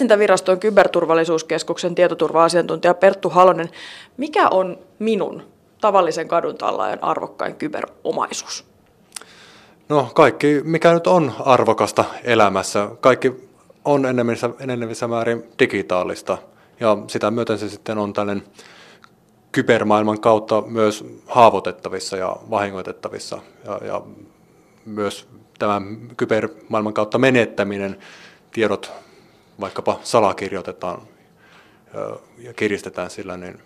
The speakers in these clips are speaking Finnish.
viestintäviraston kyberturvallisuuskeskuksen tietoturva-asiantuntija Perttu Halonen. Mikä on minun tavallisen kadun tallaajan arvokkain kyberomaisuus? No kaikki, mikä nyt on arvokasta elämässä, kaikki on enemmissä, enemmissä määrin digitaalista ja sitä myöten se sitten on tällainen kybermaailman kautta myös haavoitettavissa ja vahingoitettavissa ja, ja myös tämä kybermaailman kautta menettäminen, tiedot vaikkapa salakirjoitetaan ja kiristetään sillä, niin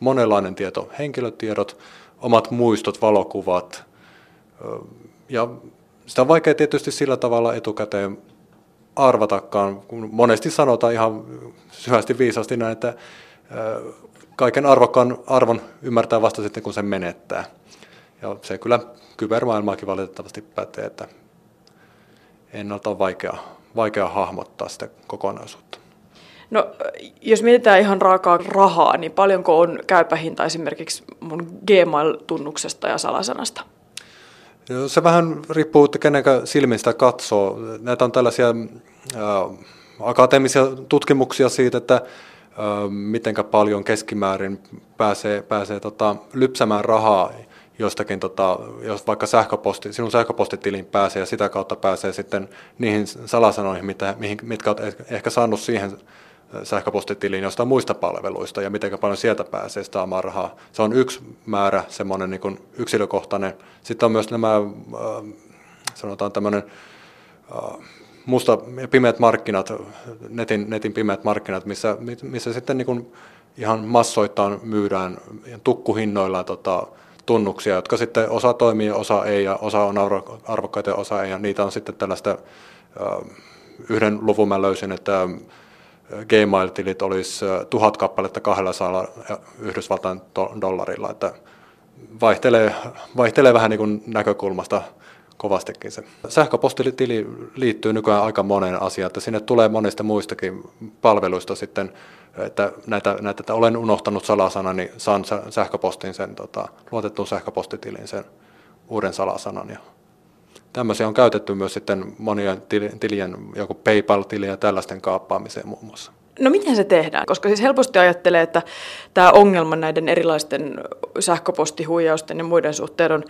monenlainen tieto, henkilötiedot, omat muistot, valokuvat, ja sitä on vaikea tietysti sillä tavalla etukäteen arvatakaan, kun monesti sanotaan ihan syvästi viisasti näin, että kaiken arvokkaan arvon ymmärtää vasta sitten, kun se menettää. Ja se kyllä kybermaailmaakin valitettavasti pätee, että ennalta on vaikea, vaikea hahmottaa sitä kokonaisuutta. No, jos mietitään ihan raakaa rahaa, niin paljonko on käypähinta esimerkiksi mun Gmail-tunnuksesta ja salasanasta? Se vähän riippuu, että kenen silmin sitä katsoo. Näitä on tällaisia äh, akateemisia tutkimuksia siitä, että äh, miten paljon keskimäärin pääsee, pääsee tota, lypsämään rahaa jostakin, tota, jos vaikka sähköposti, sinun sähköpostitiliin pääsee ja sitä kautta pääsee sitten niihin salasanoihin, mitä, mihin, mitkä olet ehkä saanut siihen sähköpostitiliin jostain muista palveluista ja miten paljon sieltä pääsee saamaan rahaa. Se on yksi määrä, semmoinen niin yksilökohtainen. Sitten on myös nämä, äh, sanotaan tämmöinen äh, musta pimeät markkinat, netin, netin pimeät markkinat, missä, missä sitten niin kuin ihan massoittain myydään tukkuhinnoilla tota, tunnuksia, jotka sitten osa toimii osa ei, ja osa on arvokkaita ja osa ei, ja niitä on sitten tällaista, äh, yhden luvun mä löysin, että Gmail-tilit olisi tuhat kappaletta 200 Yhdysvaltain dollarilla, että vaihtelee, vaihtelee vähän niin kuin näkökulmasta kovastikin se. Sähköpostitili liittyy nykyään aika moneen asiaan, että sinne tulee monista muistakin palveluista sitten, että näitä, näitä että olen unohtanut salasanan, niin saan sähköpostin sen, tota, luotettuun sähköpostitilin sen uuden salasanan ja Tämmöisiä on käytetty myös sitten monien tilien, joku PayPal-tili ja tällaisten kaappaamiseen muun muassa. No miten se tehdään? Koska siis helposti ajattelee, että tämä ongelma näiden erilaisten sähköpostihuijausten ja muiden suhteen on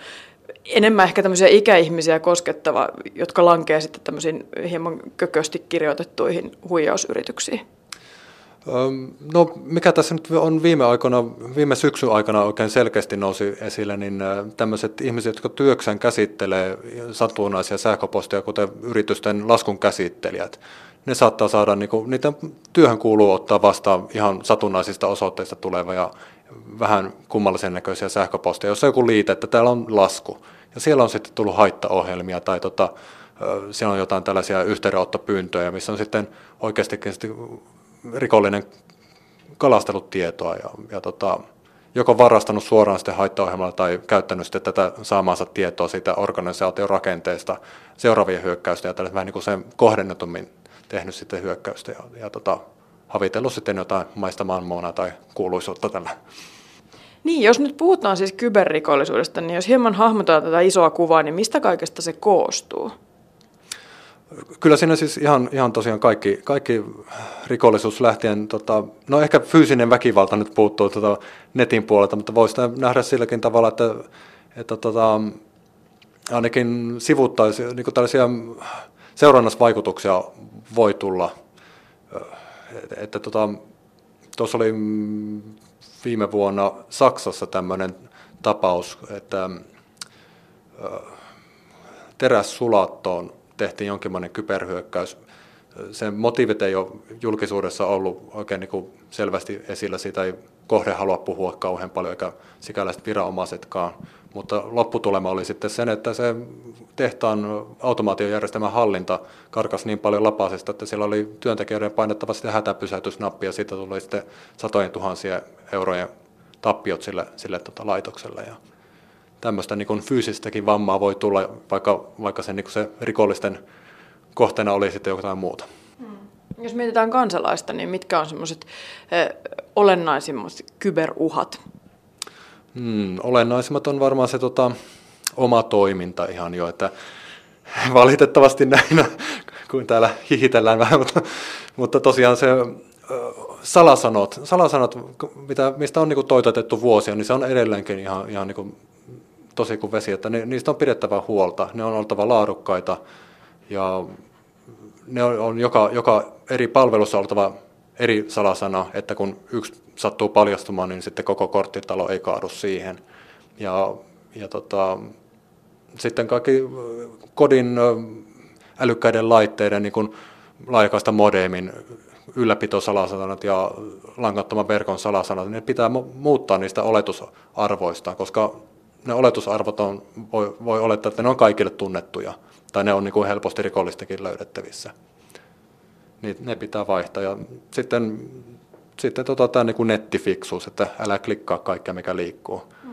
enemmän ehkä tämmöisiä ikäihmisiä koskettava, jotka lankeaa sitten tämmöisiin hieman kökösti kirjoitettuihin huijausyrityksiin. No mikä tässä nyt on viime aikoina, viime syksyn aikana oikein selkeästi nousi esille, niin tämmöiset ihmiset, jotka työksään käsittelee satunnaisia sähköposteja, kuten yritysten laskun käsittelijät, ne saattaa saada, niin kuin, niitä työhön kuuluu ottaa vastaan ihan satunnaisista osoitteista tuleva ja vähän kummallisen näköisiä sähköposteja, jos on joku liite, että täällä on lasku, ja siellä on sitten tullut haittaohjelmia tai tota, siellä on jotain tällaisia yhteydenottopyyntöjä, missä on sitten oikeastikin rikollinen kalastellut tietoa ja, ja tota, joko varastanut suoraan sitten haittaohjelmalla tai käyttänyt sitten tätä saamaansa tietoa siitä organisaation rakenteesta seuraavien hyökkäystä ja tällä vähän niin kuin sen kohdennetummin tehnyt sitten hyökkäystä ja, ja tota, havitellut sitten jotain maista maailmoona tai kuuluisuutta tällä. Niin, jos nyt puhutaan siis kyberrikollisuudesta, niin jos hieman hahmotetaan tätä isoa kuvaa, niin mistä kaikesta se koostuu? Kyllä siinä siis ihan, ihan tosiaan kaikki, kaikki rikollisuus lähtien, tota, no ehkä fyysinen väkivalta nyt puuttuu tota netin puolelta, mutta voisi nähdä silläkin tavalla, että, että tota, ainakin sivuttaisi, niin tällaisia seurannasvaikutuksia voi tulla. Että, että tota, tuossa oli viime vuonna Saksassa tämmöinen tapaus, että terässulattoon tehtiin jonkinlainen kyberhyökkäys. Sen motiivit ei ole julkisuudessa ollut oikein niin kuin selvästi esillä, siitä ei kohde halua puhua kauhean paljon, eikä sikäläiset viranomaisetkaan. Mutta lopputulema oli sitten sen, että se tehtaan automaatiojärjestelmän hallinta karkasi niin paljon lapasesta, että siellä oli työntekijöiden painettava sitä hätäpysäytysnappia, ja siitä tuli sitten satojen tuhansien eurojen tappiot sille, sille tota laitokselle. Ja tämmöistä niin fyysistäkin vammaa voi tulla, vaikka, vaikka se, niin se rikollisten kohteena oli sitten jotain muuta. Hmm. Jos mietitään kansalaista, niin mitkä on semmoiset eh, olennaisimmat kyberuhat? Hmm, olennaisimmat on varmaan se tota, oma toiminta ihan jo, että valitettavasti näinä kuin täällä hihitellään vähän, mutta, mutta tosiaan se salasanot, salasanot mitä, mistä on niin kuin toitotettu vuosia, niin se on edelleenkin ihan, ihan niin kuin tosi kuin vesi, että niistä on pidettävä huolta, ne on oltava laadukkaita ja ne on, on joka, joka eri palvelussa oltava eri salasana, että kun yksi sattuu paljastumaan, niin sitten koko korttitalo ei kaadu siihen. Ja, ja tota, sitten kaikki kodin älykkäiden laitteiden, niin kuin laajakaista modemin ylläpitosalasanat ja langattoman verkon salasanat, ne pitää muuttaa niistä oletusarvoista, koska ne oletusarvot on, voi, voi olettaa, että ne on kaikille tunnettuja, tai ne on niin kuin helposti rikollistakin löydettävissä. Niin ne pitää vaihtaa. Ja sitten, sitten tota, tämä niin kuin nettifiksuus, että älä klikkaa kaikkea, mikä liikkuu. Mm.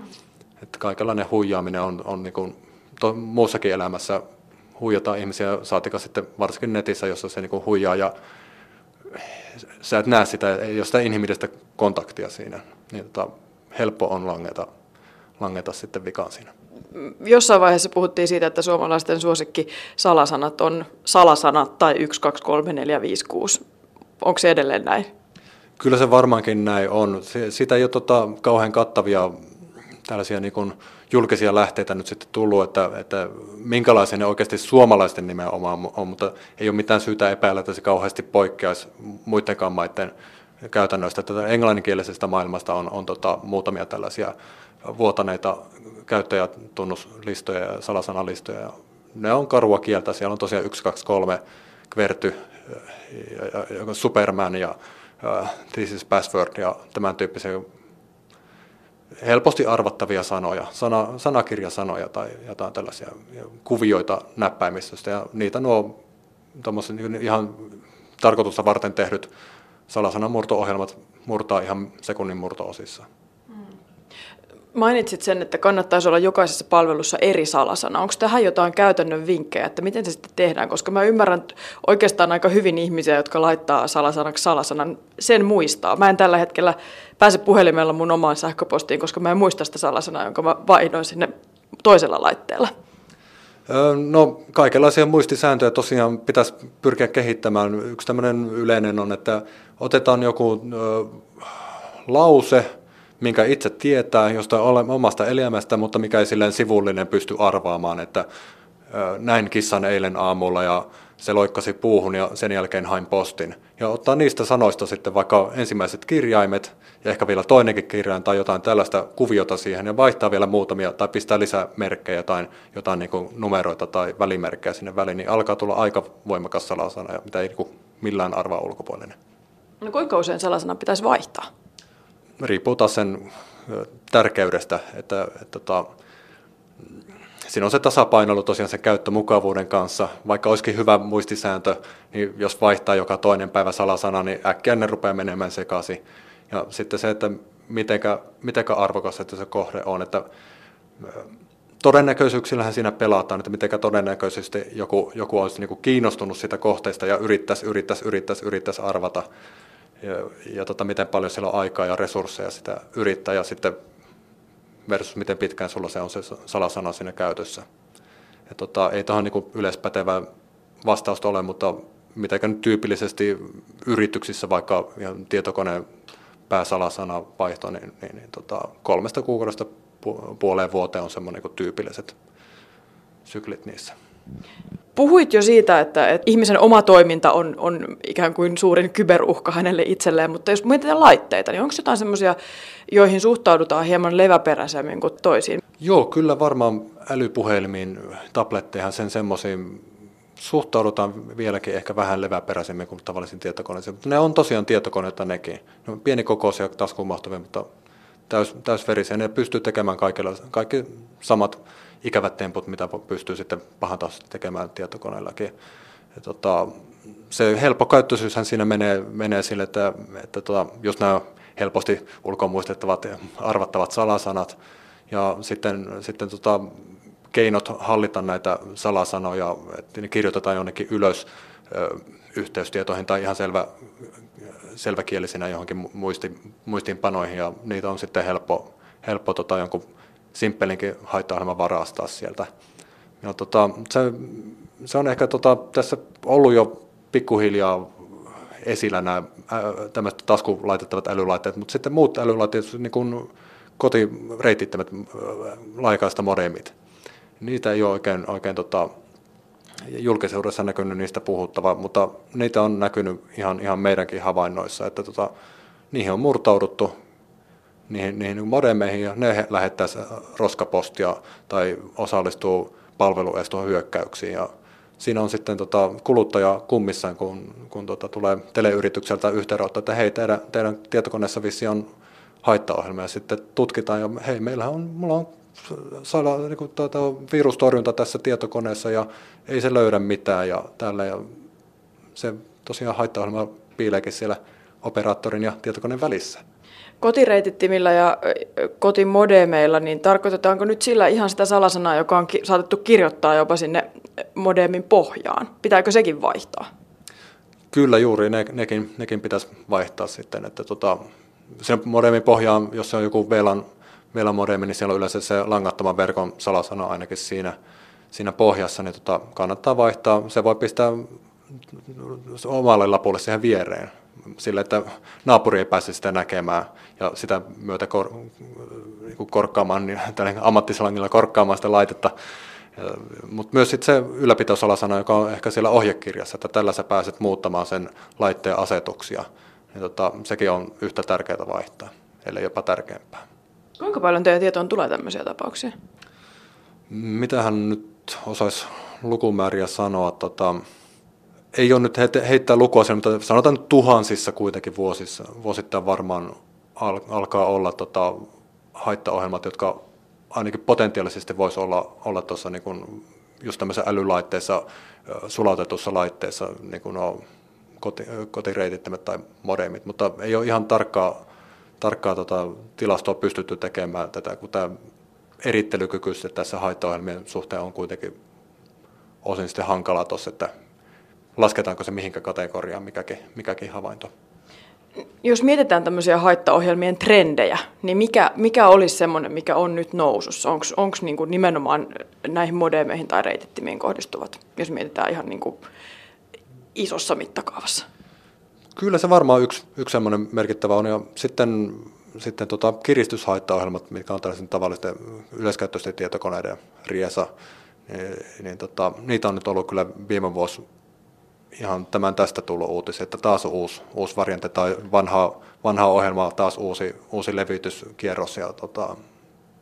Että kaikenlainen huijaaminen on, on niin kuin, to, muussakin elämässä huijataan ihmisiä, saatika sitten varsinkin netissä, jossa se niin kuin huijaa ja sä et näe sitä, ei ole sitä inhimillistä kontaktia siinä, niin tota, helppo on langeta, langeta sitten vikaan siinä. Jossain vaiheessa puhuttiin siitä, että suomalaisten suosikki salasanat on salasanat tai 1, 2, 3, 4, 5, 6. Onko se edelleen näin? Kyllä se varmaankin näin on. Sitä ei ole tota, kauhean kattavia tällaisia niin kuin julkisia lähteitä nyt sitten tullut, että, että minkälaisia ne oikeasti suomalaisten nimenomaan on, mutta ei ole mitään syytä epäillä, että se kauheasti poikkeaisi muidenkaan maiden käytännöistä. Tätä englanninkielisestä maailmasta on, on tota, muutamia tällaisia vuotaneita käyttäjätunnuslistoja ja salasanalistoja. Ne on karua kieltä. Siellä on tosiaan 1, 2, 3, Kverty, Superman ja uh, This is Password ja tämän tyyppisiä helposti arvattavia sanoja, sana, sanakirjasanoja tai jotain tällaisia kuvioita näppäimistöstä. Ja niitä nuo ihan tarkoitusta varten tehdyt salasanamurto-ohjelmat murtaa ihan sekunnin murtoosissa. Mainitsit sen, että kannattaisi olla jokaisessa palvelussa eri salasana. Onko tähän jotain käytännön vinkkejä, että miten se sitten tehdään? Koska mä ymmärrän oikeastaan aika hyvin ihmisiä, jotka laittaa salasanaksi salasanan, sen muistaa. Mä en tällä hetkellä pääse puhelimella mun omaan sähköpostiin, koska mä en muista sitä salasanaa, jonka mä vaihdoin sinne toisella laitteella. No kaikenlaisia muistisääntöjä tosiaan pitäisi pyrkiä kehittämään. Yksi tämmöinen yleinen on, että otetaan joku lause, minkä itse tietää josta omasta elämästä, mutta mikä ei silleen sivullinen pysty arvaamaan, että näin kissan eilen aamulla ja se loikkasi puuhun ja sen jälkeen hain postin. Ja ottaa niistä sanoista sitten vaikka ensimmäiset kirjaimet ja ehkä vielä toinenkin kirjain tai jotain tällaista kuviota siihen ja vaihtaa vielä muutamia tai pistää lisää merkkejä tai jotain niin numeroita tai välimerkkejä sinne väliin, niin alkaa tulla aika voimakas salasana, mitä ei niin millään arvaa ulkopuolinen. No kuinka usein salasana pitäisi vaihtaa? Riippuu taas sen tärkeydestä, että, että, että tota, siinä on se tasapainoilu tosiaan sen käyttömukavuuden kanssa. Vaikka olisikin hyvä muistisääntö, niin jos vaihtaa joka toinen päivä salasana, niin äkkiä ne rupeaa menemään sekaisin. Ja sitten se, että mitenkä, mitenkä arvokas että se kohde on, että todennäköisyyksillähän siinä pelataan, että miten todennäköisesti joku, joku olisi niin kiinnostunut sitä kohteesta ja yrittäisi, yrittäisi, yrittäisi, yrittäisi arvata ja, ja tota, miten paljon siellä on aikaa ja resursseja sitä yrittää ja sitten versus miten pitkään sulla se on se salasana siinä käytössä. Ja tota, ei tuohon niin yleispätevä vastausta ole, mutta mitenkä nyt tyypillisesti yrityksissä vaikka ihan tietokoneen pääsalasana vaihto, niin, niin, niin tota, kolmesta kuukaudesta puoleen vuoteen on semmoinen niin tyypilliset syklit niissä. Puhuit jo siitä, että, että ihmisen oma toiminta on, on ikään kuin suurin kyberuhka hänelle itselleen, mutta jos mietitään laitteita, niin onko jotain semmoisia, joihin suhtaudutaan hieman leväperäisemmin kuin toisiin? Joo, kyllä varmaan älypuhelimiin, tabletteihin sen semmoisiin suhtaudutaan vieläkin ehkä vähän leväperäisemmin kuin tavallisiin tietokoneisiin, mutta ne on tosiaan tietokoneita nekin. Ne on pienikokoisia, taskuun mahtuvia, mutta täys, täysverisiä. Ne pystyy tekemään kaikilla, kaikki samat ikävät temput, mitä pystyy sitten taas tekemään tietokoneellakin. Ja tota, se helppo käyttöisyyshän siinä menee, menee sille, että, että tota, jos nämä helposti ulkomuistettavat ja arvattavat salasanat ja sitten, sitten tota, keinot hallita näitä salasanoja, että ne kirjoitetaan jonnekin ylös ö, yhteystietoihin tai ihan selvä, selväkielisinä johonkin muisti, muistiinpanoihin ja niitä on sitten helppo, helppo tota, jonkun simppelinkin haitta-ohjelma varastaa sieltä. ja tota, se, se, on ehkä tota, tässä ollut jo pikkuhiljaa esillä nämä tämmöiset taskulaitettavat älylaitteet, mutta sitten muut älylaitteet, niin kuin kotireitittämät laajakaista modemit, niitä ei ole oikein, oikein tota, julkisuudessa näkynyt niistä puhuttava, mutta niitä on näkynyt ihan, ihan meidänkin havainnoissa, että tota, niihin on murtauduttu niihin, niihin modemeihin ja ne lähettää roskapostia tai osallistuu palvelueston hyökkäyksiin ja siinä on sitten tota, kuluttaja kummissaan, kun, kun tota, tulee teleyritykseltä yhteydenotto, että hei, teidän, teidän tietokoneessa vissi on haittaohjelma ja sitten tutkitaan ja hei, meillähän on, mulla on saada niin kuin, tuota, virustorjunta tässä tietokoneessa ja ei se löydä mitään ja tällä ja se tosiaan haittaohjelma piileekin siellä operaattorin ja tietokoneen välissä. Kotireitittimillä ja kotimodemeilla, niin tarkoitetaanko nyt sillä ihan sitä salasanaa, joka on saatettu kirjoittaa jopa sinne modemin pohjaan? Pitääkö sekin vaihtaa? Kyllä juuri, ne, nekin, nekin pitäisi vaihtaa sitten, että tota, sen modemin pohjaan, jos se on joku VLAN, VLAN modemi, niin siellä on yleensä se langattoman verkon salasana ainakin siinä, siinä pohjassa, niin tota, kannattaa vaihtaa. Se voi pistää omalle lapulle siihen viereen, sillä että naapuri ei pääse sitä näkemään ja sitä myötä kor, niin korkkaamaan, niin, ammattisalangilla korkkaamaan sitä laitetta. Mutta myös sit se ylläpitosalasana, joka on ehkä siellä ohjekirjassa, että tällä sä pääset muuttamaan sen laitteen asetuksia. Niin tota, sekin on yhtä tärkeää vaihtaa, ellei jopa tärkeämpää. Kuinka paljon teidän tietoon tulee tämmöisiä tapauksia? Mitähän nyt osaisi lukumääriä sanoa? Tota, ei ole nyt heittää lukua sen, mutta sanotaan nyt tuhansissa kuitenkin vuosissa, vuosittain varmaan al, alkaa olla tota, haittaohjelmat, jotka ainakin potentiaalisesti voisi olla, olla tuossa niin kuin just tämmöisessä älylaitteessa, sulautetussa laitteessa, niin kuin koti, kotireitittämät tai modemit, mutta ei ole ihan tarkkaa, tarkkaa tota, tilastoa pystytty tekemään tätä, kun tämä erittelykyky tässä haittaohjelmien suhteen on kuitenkin osin sitten hankala tuossa, että lasketaanko se mihinkä kategoriaan mikäkin, mikäkin havainto. Jos mietitään tämmöisiä haittaohjelmien trendejä, niin mikä, mikä olisi semmoinen, mikä on nyt nousussa? Onko niinku nimenomaan näihin modemeihin tai reitittimiin kohdistuvat, jos mietitään ihan niinku isossa mittakaavassa? Kyllä se varmaan yksi, yksi semmoinen merkittävä on. Ja sitten, sitten tota kiristyshaittaohjelmat, mitkä on tällaisen tavallisten yleiskäyttöisten tietokoneiden riesa, niin, niin tota, niitä on nyt ollut kyllä viime vuosi ihan tämän tästä tullut uutisi, että taas on uusi, uusi variantti tai vanha, vanha ohjelma, taas uusi, uusi levityskierros ja tota,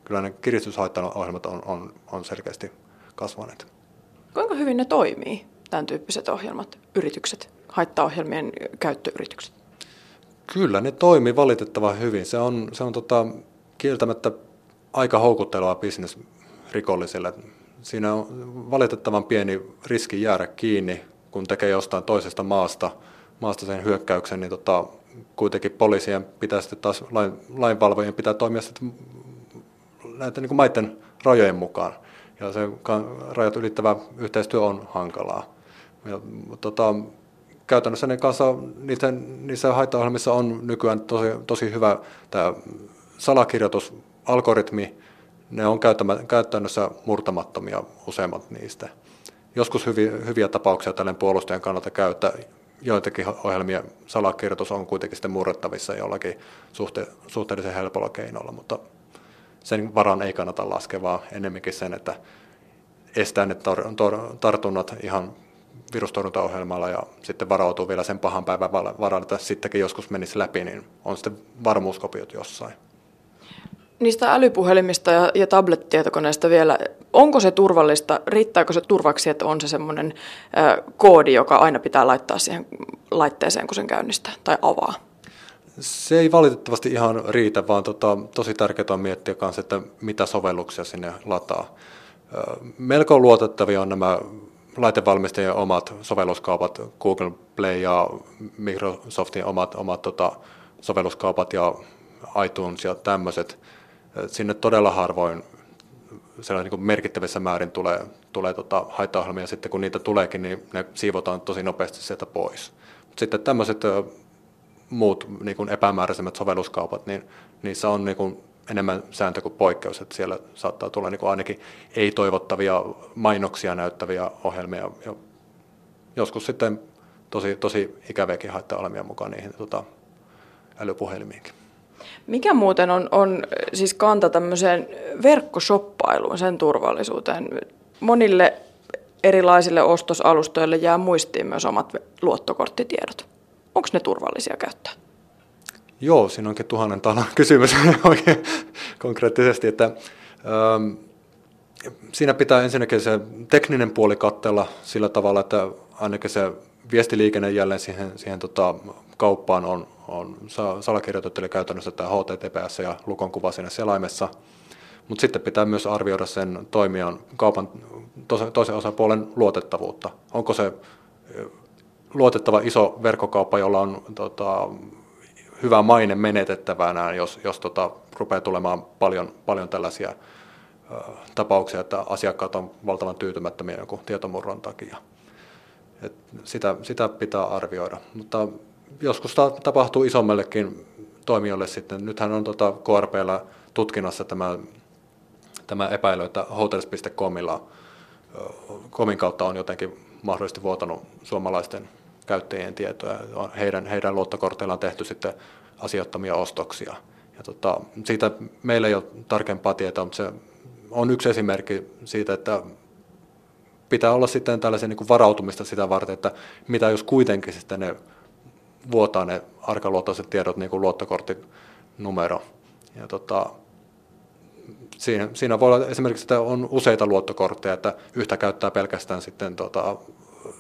kyllä ne kiristyshaittaohjelmat on, on, on selkeästi kasvaneet. Kuinka hyvin ne toimii, tämän tyyppiset ohjelmat, yritykset, haittaohjelmien käyttöyritykset? Kyllä, ne toimii valitettavan hyvin. Se on, se on tota, kieltämättä aika houkutteleva bisnes rikollisille. Siinä on valitettavan pieni riski jäädä kiinni, kun tekee jostain toisesta maasta, maasta sen hyökkäyksen, niin tota, kuitenkin poliisien pitää sitten taas, lain, lainvalvojien pitää toimia sitten näiden niin kuin maiden rajojen mukaan. Ja se rajat ylittävä yhteistyö on hankalaa. Ja, tota, käytännössä ne kanssa, niissä, niissä haittaohjelmissa on nykyään tosi, tosi hyvä tämä salakirjoitusalgoritmi. Ne on käytännössä murtamattomia useimmat niistä joskus hyviä, hyviä tapauksia tällainen puolustajan kannalta käy, että joitakin ohjelmia salakirjoitus on kuitenkin sitten murrettavissa jollakin suhte, suhteellisen helpolla keinolla, mutta sen varan ei kannata laskea, vaan enemmänkin sen, että estää ne tar- tar- tartunnat ihan virustorjuntaohjelmalla ja sitten varautuu vielä sen pahan päivän varaan, että sittenkin joskus menisi läpi, niin on sitten varmuuskopiot jossain. Niistä älypuhelimista ja, ja tablet-tietokoneista vielä, onko se turvallista, riittääkö se turvaksi, että on se semmoinen ö, koodi, joka aina pitää laittaa siihen laitteeseen, kun sen käynnistää tai avaa? Se ei valitettavasti ihan riitä, vaan tota, tosi tärkeää on miettiä myös, että mitä sovelluksia sinne lataa. Melko luotettavia on nämä laitevalmistajien omat sovelluskaupat, Google Play ja Microsoftin omat, omat tota, sovelluskaupat ja iTunes ja tämmöiset sinne todella harvoin niin kuin merkittävissä määrin tulee, tulee tota haittaohjelmia, sitten kun niitä tuleekin, niin ne siivotaan tosi nopeasti sieltä pois. Mut sitten tämmöiset muut niin kuin epämääräisemmät sovelluskaupat, niin niissä on niin kuin enemmän sääntö kuin poikkeus, että siellä saattaa tulla niin kuin ainakin ei-toivottavia mainoksia näyttäviä ohjelmia ja joskus sitten tosi, tosi ikäviäkin haitta-olemia mukaan niihin tota, älypuhelimiinkin. Mikä muuten on, on siis kanta tämmöiseen verkkoshoppailuun, sen turvallisuuteen? Monille erilaisille ostosalustoille jää muistiin myös omat luottokorttitiedot. Onko ne turvallisia käyttää? Joo, siinä onkin tuhannen talan kysymys oikein konkreettisesti, että ähm, siinä pitää ensinnäkin se tekninen puoli kattella sillä tavalla, että ainakin se viestiliikenne jälleen siihen, siihen tota, kauppaan on, on salakirjoitettu, eli käytännössä tämä HTTPS ja lukon kuva siinä selaimessa. Mutta sitten pitää myös arvioida sen toimijan kaupan toisen osapuolen luotettavuutta. Onko se luotettava iso verkkokauppa, jolla on tota, hyvä maine menetettävänä, jos, jos tota, rupeaa tulemaan paljon, paljon tällaisia ö, tapauksia, että asiakkaat on valtavan tyytymättömiä jonkun tietomurron takia. Et sitä, sitä pitää arvioida, mutta joskus ta- tapahtuu isommallekin toimijoille sitten. Nythän on tota KRPllä tutkinnassa tämä, tämä epäily, että hotels.comilla komin kautta on jotenkin mahdollisesti vuotanut suomalaisten käyttäjien tietoja. Heidän, heidän luottokorteillaan tehty sitten asiattomia ostoksia. Ja tota, siitä meillä ei ole tarkempaa tietoa, mutta se on yksi esimerkki siitä, että pitää olla sitten tällaisen niin varautumista sitä varten, että mitä jos kuitenkin sitten ne vuotaa ne arkaluotoiset tiedot, niin kuin luottokorttinumero. Ja tota, siinä, siinä voi olla esimerkiksi, että on useita luottokortteja, että yhtä käyttää pelkästään sitten tota,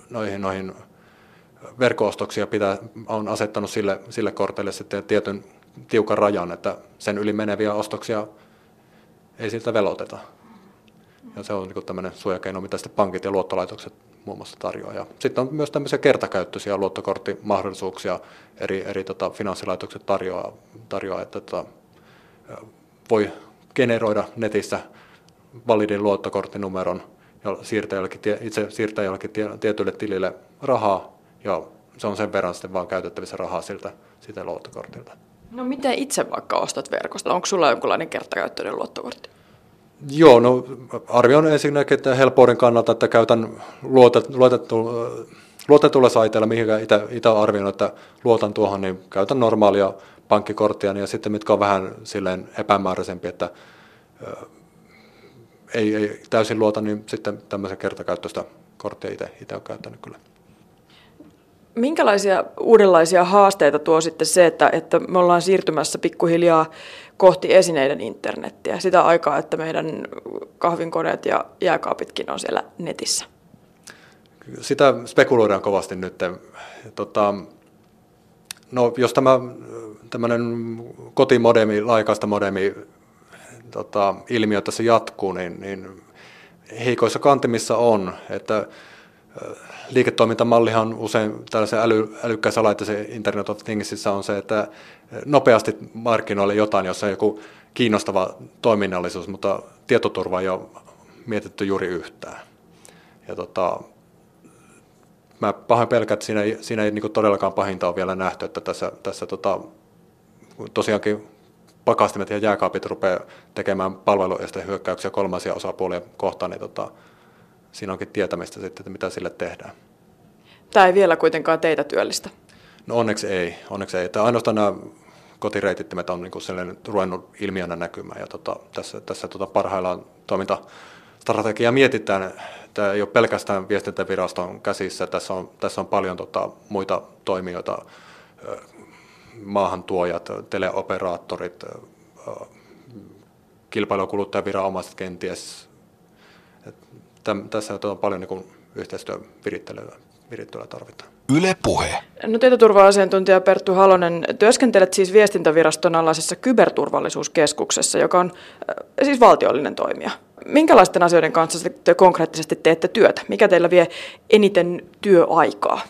noihin, noihin verkkoostoksia pitää, on asettanut sille, sille kortille sitten tietyn tiukan rajan, että sen yli meneviä ostoksia ei siltä veloteta. Ja se on niin tämmöinen suojakeino, mitä sitten pankit ja luottolaitokset muun muassa tarjoaa. Ja sitten on myös tämmöisiä kertakäyttöisiä luottokorttimahdollisuuksia eri, eri tota, finanssilaitokset tarjoaa, tarjoaa että tota, voi generoida netissä validin luottokorttinumeron ja siirtää jollekin, itse siirtää jollekin tietylle tilille rahaa ja se on sen verran sitten vaan käytettävissä rahaa siltä, sitä luottokortilta. No miten itse vaikka ostat verkosta? Onko sulla jonkinlainen kertakäyttöinen luottokortti? Joo, no arvioin ensinnäkin että helppouden kannalta, että käytän luotetulla saiteella, mihin itse olen arvioinut, että luotan tuohon, niin käytän normaalia pankkikorttia, ja sitten mitkä on vähän silleen epämääräisempi, että ei, ei täysin luota, niin sitten tämmöisen kertakäyttöistä korttia itse olen käyttänyt kyllä. Minkälaisia uudenlaisia haasteita tuo sitten se, että, että me ollaan siirtymässä pikkuhiljaa kohti esineiden internettiä, sitä aikaa, että meidän kahvinkoneet ja jääkaapitkin on siellä netissä? Sitä spekuloidaan kovasti nyt. Tota, no, jos tämä tämmöinen kotimodemi, laajakaista modemi tota, ilmiö tässä jatkuu, niin, niin heikoissa kantimissa on, että liiketoimintamallihan usein tällaisen äly, älykkäissä laitteisen Internet of Thingsissä on se, että nopeasti markkinoille jotain, jossa on joku kiinnostava toiminnallisuus, mutta tietoturva ei ole mietitty juuri yhtään. Ja tota, mä pahoin pelkään, että siinä ei, siinä ei niin todellakaan pahinta ole vielä nähty, että tässä, tässä tota, tosiaankin pakastimet ja jääkaapit rupeaa tekemään palveluestehyökkäyksiä kolmansia osapuolia kohtaan, niin tota, siinä onkin tietämistä sitten, että mitä sille tehdään. Tämä ei vielä kuitenkaan teitä työllistä. No onneksi ei. Onneksi ei. Että ainoastaan nämä kotireitittimet on niin ruvennut ilmiönä näkymään. Ja tota, tässä, tässä tota parhaillaan toimintastrategiaa mietitään. Tämä ei ole pelkästään viestintäviraston käsissä. Tässä on, tässä on paljon tota, muita toimijoita, maahantuojat, teleoperaattorit, kilpailu- ja kuluttajaviranomaiset kenties, täm, tässä on paljon niin yhteistyön virittelyä tarvitaan. Yle Puhe. No tietoturva-asiantuntija Perttu Halonen, työskentelet siis viestintäviraston alaisessa kyberturvallisuuskeskuksessa, joka on äh, siis valtiollinen toimija. Minkälaisten asioiden kanssa te konkreettisesti teette työtä? Mikä teillä vie eniten työaikaa?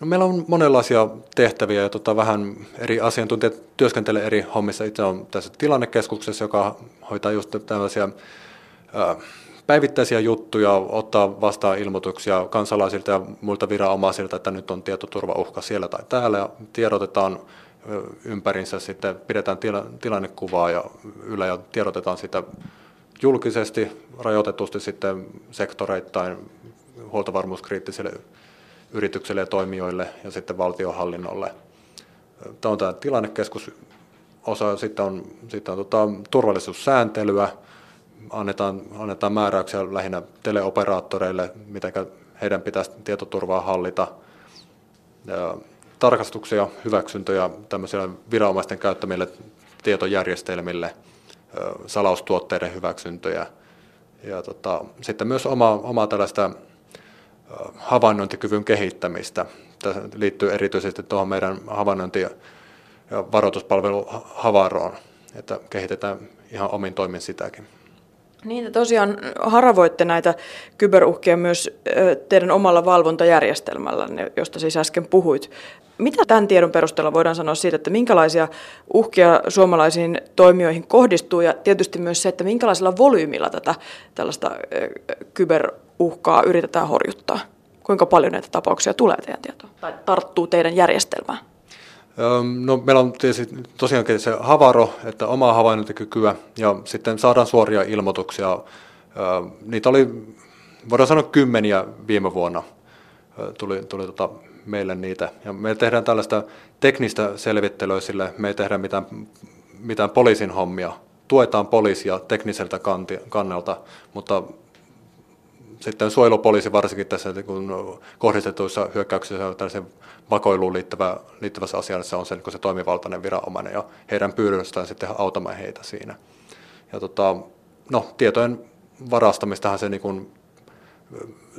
No meillä on monenlaisia tehtäviä ja tota, vähän eri asiantuntijat työskentelee eri hommissa. Itse on tässä tilannekeskuksessa, joka hoitaa just tällaisia äh, päivittäisiä juttuja, ottaa vastaan ilmoituksia kansalaisilta ja muilta viranomaisilta, että nyt on tietoturvauhka siellä tai täällä ja tiedotetaan ympärinsä sitten pidetään tila, tilannekuvaa ja yllä ja tiedotetaan sitä julkisesti, rajoitetusti sitten sektoreittain huoltovarmuuskriittisille yrityksille ja toimijoille ja sitten valtiohallinnolle. Tämä on tämä tilannekeskus osa, sitten on, sitten on tota, turvallisuussääntelyä, annetaan, annetaan määräyksiä lähinnä teleoperaattoreille, miten heidän pitäisi tietoturvaa hallita, tarkastuksia, hyväksyntöjä tämmöisille viranomaisten käyttämille tietojärjestelmille, salaustuotteiden hyväksyntöjä ja tota, sitten myös oma, oma tällaista havainnointikyvyn kehittämistä. Tämä liittyy erityisesti tuohon meidän havainnointi- ja varoituspalvelu Havaroon, että kehitetään ihan omin toimin sitäkin. Niin, tosiaan haravoitte näitä kyberuhkia myös teidän omalla valvontajärjestelmällä, josta siis äsken puhuit. Mitä tämän tiedon perusteella voidaan sanoa siitä, että minkälaisia uhkia suomalaisiin toimijoihin kohdistuu ja tietysti myös se, että minkälaisella volyymilla tätä tällaista kyberuhkaa yritetään horjuttaa? Kuinka paljon näitä tapauksia tulee teidän tietoon tai tarttuu teidän järjestelmään? No, meillä on tietysti tosiaankin se havaro, että omaa havainnointikykyä ja sitten saadaan suoria ilmoituksia. Niitä oli, voidaan sanoa kymmeniä viime vuonna tuli, tuli tota meille niitä. Ja me tehdään tällaista teknistä selvittelyä sille, me ei tehdä mitään, mitään poliisin hommia. Tuetaan poliisia tekniseltä kannelta, mutta sitten suojelupoliisi varsinkin tässä kun kohdistetuissa hyökkäyksissä tällaisen vakoiluun liittyvä, liittyvässä asiassa on se, niin se toimivaltainen viranomainen ja heidän pyydöstään sitten autamme heitä siinä. Ja tota, no, tietojen varastamistahan se niin kuin,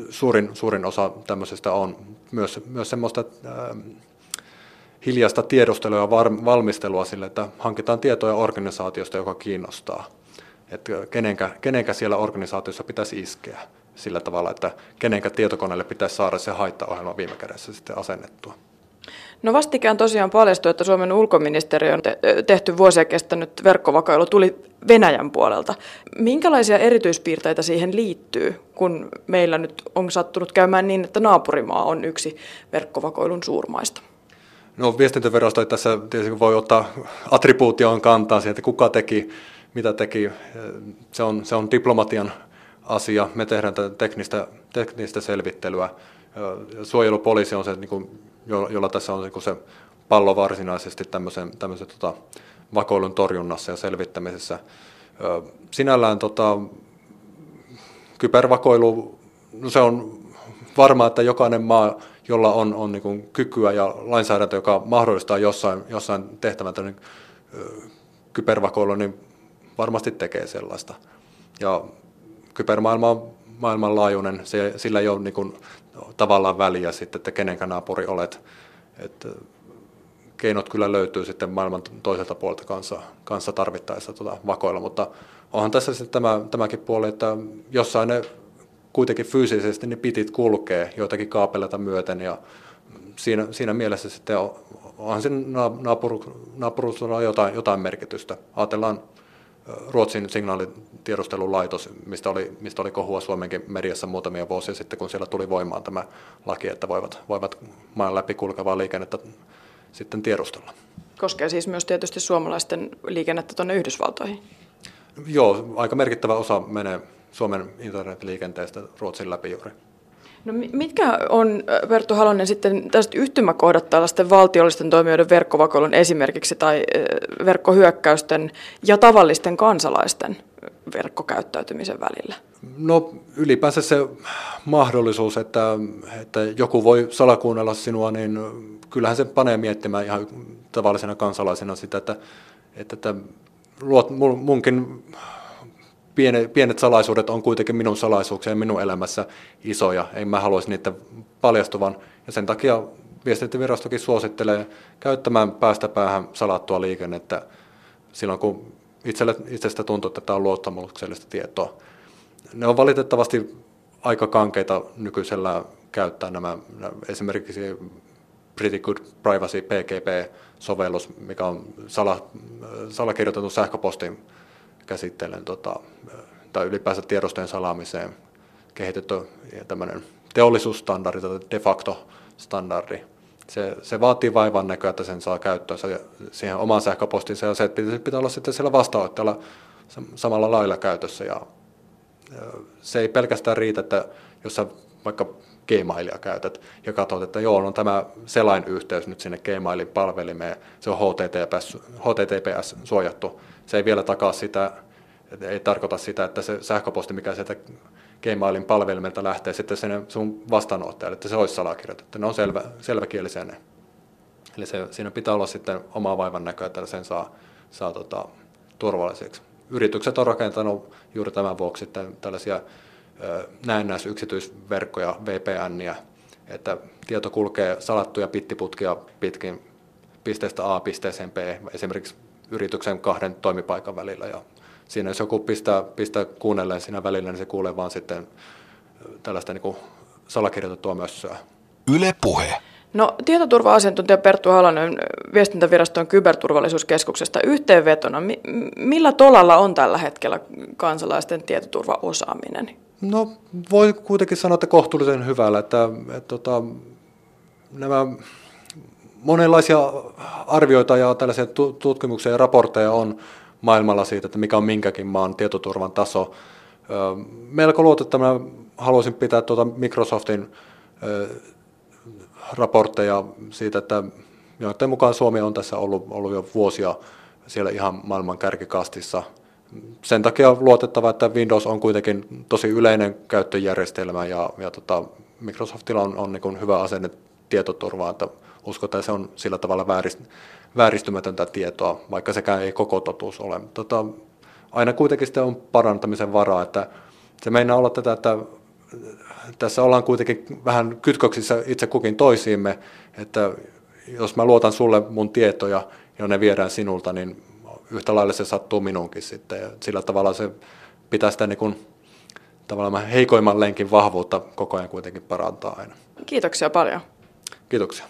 suurin, suurin osa tämmöisestä on myös, myös semmoista äh, hiljaista tiedustelua ja var, valmistelua sille, että hankitaan tietoja organisaatiosta, joka kiinnostaa. Että kenenkä, kenenkä siellä organisaatiossa pitäisi iskeä sillä tavalla, että kenenkä tietokoneelle pitäisi saada se haittaohjelma viime kädessä sitten asennettua. No vastikään tosiaan paljastui, että Suomen ulkoministeriön tehty vuosia kestänyt verkkovakailu tuli Venäjän puolelta. Minkälaisia erityispiirteitä siihen liittyy, kun meillä nyt on sattunut käymään niin, että naapurimaa on yksi verkkovakoilun suurmaista? No viestintävirasto tässä tietysti voi ottaa attribuutioon kantaa siihen, että kuka teki, mitä teki. Se on, se on diplomatian asia. Me tehdään tätä teknistä, teknistä selvittelyä. Suojelupoliisi on se, niin kuin, jolla tässä on niin se pallo varsinaisesti tämmöisen, tämmöisen tota, vakoilun torjunnassa ja selvittämisessä. Sinällään tota, kybervakoilu, no se on varmaa, että jokainen maa, jolla on, on niin kykyä ja lainsäädäntö, joka mahdollistaa jossain, jossain tehtävän kybervakoilun, niin varmasti tekee sellaista. Ja kybermaailma on maailmanlaajuinen, se, sillä ei ole niin kuin, tavallaan väliä sitten, että kenenkä naapuri olet. Että keinot kyllä löytyy sitten maailman toiselta puolelta kanssa, kanssa tarvittaessa tuota vakoilla, mutta onhan tässä sitten tämä, tämäkin puoli, että jossain ne kuitenkin fyysisesti ne pitit kulkee joitakin kaapeleita myöten ja siinä, siinä mielessä sitten on, onhan siinä naapuru, naapuruudella jotain, jotain merkitystä. Ajatellaan Ruotsin signaalitiedustelulaitos, mistä oli, mistä oli kohua Suomenkin mediassa muutamia vuosia sitten, kun siellä tuli voimaan tämä laki, että voivat, voivat maan läpi kulkevaa liikennettä sitten tiedustella. Koskee siis myös tietysti suomalaisten liikennettä tuonne Yhdysvaltoihin? Joo, aika merkittävä osa menee Suomen internetliikenteestä Ruotsin läpi juuri. No mitkä on, Perttu Halonen, sitten tästä yhtymäkohdat tällaisten valtiollisten toimijoiden verkkovakoilun esimerkiksi tai verkkohyökkäysten ja tavallisten kansalaisten verkkokäyttäytymisen välillä? No ylipäänsä se mahdollisuus, että, että joku voi salakuunnella sinua, niin kyllähän se panee miettimään ihan tavallisena kansalaisena sitä, että, että, että luot munkin pienet, pienet salaisuudet on kuitenkin minun salaisuuksia minun elämässä isoja. Ei mä haluaisi niitä paljastuvan. Ja sen takia viestintävirastokin suosittelee käyttämään päästä päähän salattua liikennettä silloin, kun itselle, itsestä tuntuu, että tämä on luottamuksellista tietoa. Ne on valitettavasti aika kankeita nykyisellä käyttää nämä, esimerkiksi Pretty Good Privacy PGP-sovellus, mikä on sala, salakirjoitetun sähköpostin käsittelen tota, tai ylipäänsä tiedostojen salaamiseen kehitetty tämmöinen teollisuusstandardi tai de facto standardi. se, se vaatii vaivan näköä, että sen saa käyttöön siihen omaan sähköpostinsa ja se pitää, pitää olla sitten siellä vastaanottajalla samalla lailla käytössä. Ja, se ei pelkästään riitä, että jos sä vaikka Gmailia käytät ja katsot, että joo, on no tämä selain-yhteys nyt sinne Gmailin palvelimeen, se on HTTPS, HTTPS suojattu. Se ei vielä takaa sitä, ei tarkoita sitä, että se sähköposti, mikä sieltä Gmailin palvelimelta lähtee sitten sinne sun vastaanottajalle, että se olisi salakirjoitettu. Ne on selvä, selväkielisiä ne. Eli se, siinä pitää olla sitten oma vaivan näköä, että sen saa, saa tota, turvalliseksi. Yritykset on rakentanut juuri tämän vuoksi sitten tällaisia näennäis yksityisverkkoja, VPNiä, että tieto kulkee salattuja pittiputkia pitkin pisteestä A pisteeseen B, esimerkiksi yrityksen kahden toimipaikan välillä. Ja siinä jos joku pistää, pistää kuunnelleen siinä välillä, niin se kuulee vaan sitten tällaista niin kuin salakirjoitettua mössöä. Yle Puhe. No, tietoturva-asiantuntija Perttu Halonen viestintäviraston kyberturvallisuuskeskuksesta yhteenvetona. Millä tolalla on tällä hetkellä kansalaisten tietoturvaosaaminen? No, voi kuitenkin sanoa, että kohtuullisen hyvällä, että, että, tota, nämä monenlaisia arvioita ja tällaisia tutkimuksia ja raportteja on maailmalla siitä, että mikä on minkäkin maan tietoturvan taso. Melko luotettavana haluaisin pitää tuota Microsoftin raportteja siitä, että joiden mukaan Suomi on tässä ollut, ollut jo vuosia siellä ihan maailman kärkikastissa. Sen takia luotettava, että Windows on kuitenkin tosi yleinen käyttöjärjestelmä ja, ja tota, Microsoftilla on, on niin hyvä asenne tietoturvaan, että uskotaan, että se on sillä tavalla väärist, vääristymätöntä tietoa, vaikka sekään ei koko totuus ole. Tota, aina kuitenkin sitten on parantamisen varaa, että se meinaa olla tätä, että tässä ollaan kuitenkin vähän kytköksissä itse kukin toisiimme, että jos mä luotan sulle mun tietoja ja ne viedään sinulta, niin yhtä lailla se sattuu minunkin sitten. Ja sillä tavalla se pitää sitä niin kuin, tavallaan heikoimman lenkin vahvuutta koko ajan kuitenkin parantaa aina. Kiitoksia paljon. Kiitoksia.